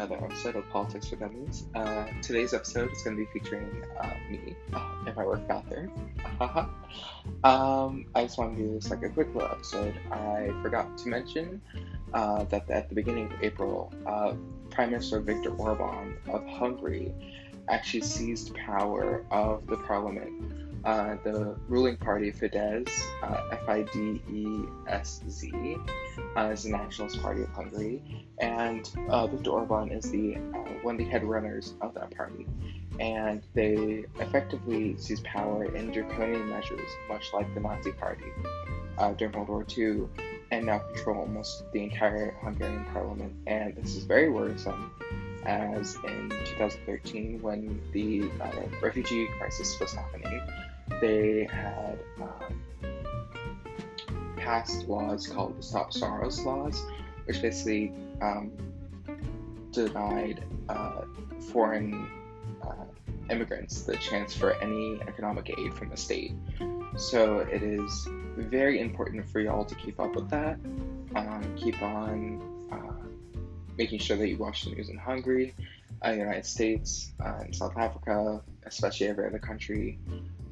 episode of Politics for Dummies. Uh, today's episode is going to be featuring uh, me uh, and my work bathroom. um, I just want to do this like a quick little episode. I forgot to mention uh, that at the beginning of April, uh, Prime Minister Viktor Orban of Hungary actually seized power of the parliament uh, the ruling party Fidesz, uh, F-I-D-E-S-Z, uh, is the Nationalist Party of Hungary, and uh, Viktor Orban is the uh, one of the head runners of that party. And they effectively seized power in draconian measures, much like the Nazi Party during World War II, and now control almost the entire Hungarian parliament. And this is very worrisome as in 2013 when the uh, refugee crisis was happening they had um, passed laws called the Stop Soros laws, which basically um, denied uh, foreign uh, immigrants the chance for any economic aid from the state. So it is very important for y'all to keep up with that. Um, keep on uh, making sure that you watch the news in Hungary, uh, United States, uh, in South Africa, especially every other country.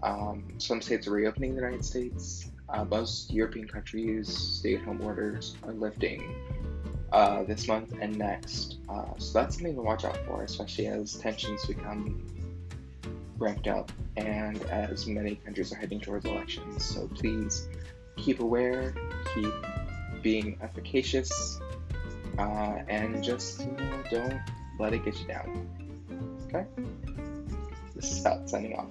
Um, some states are reopening the United States. Uh, most European countries, stay at home orders are lifting uh, this month and next. Uh, so that's something to watch out for, especially as tensions become ramped up and as many countries are heading towards elections. So please keep aware, keep being efficacious, uh, and just you know, don't let it get you down. Okay? This is Scott signing off.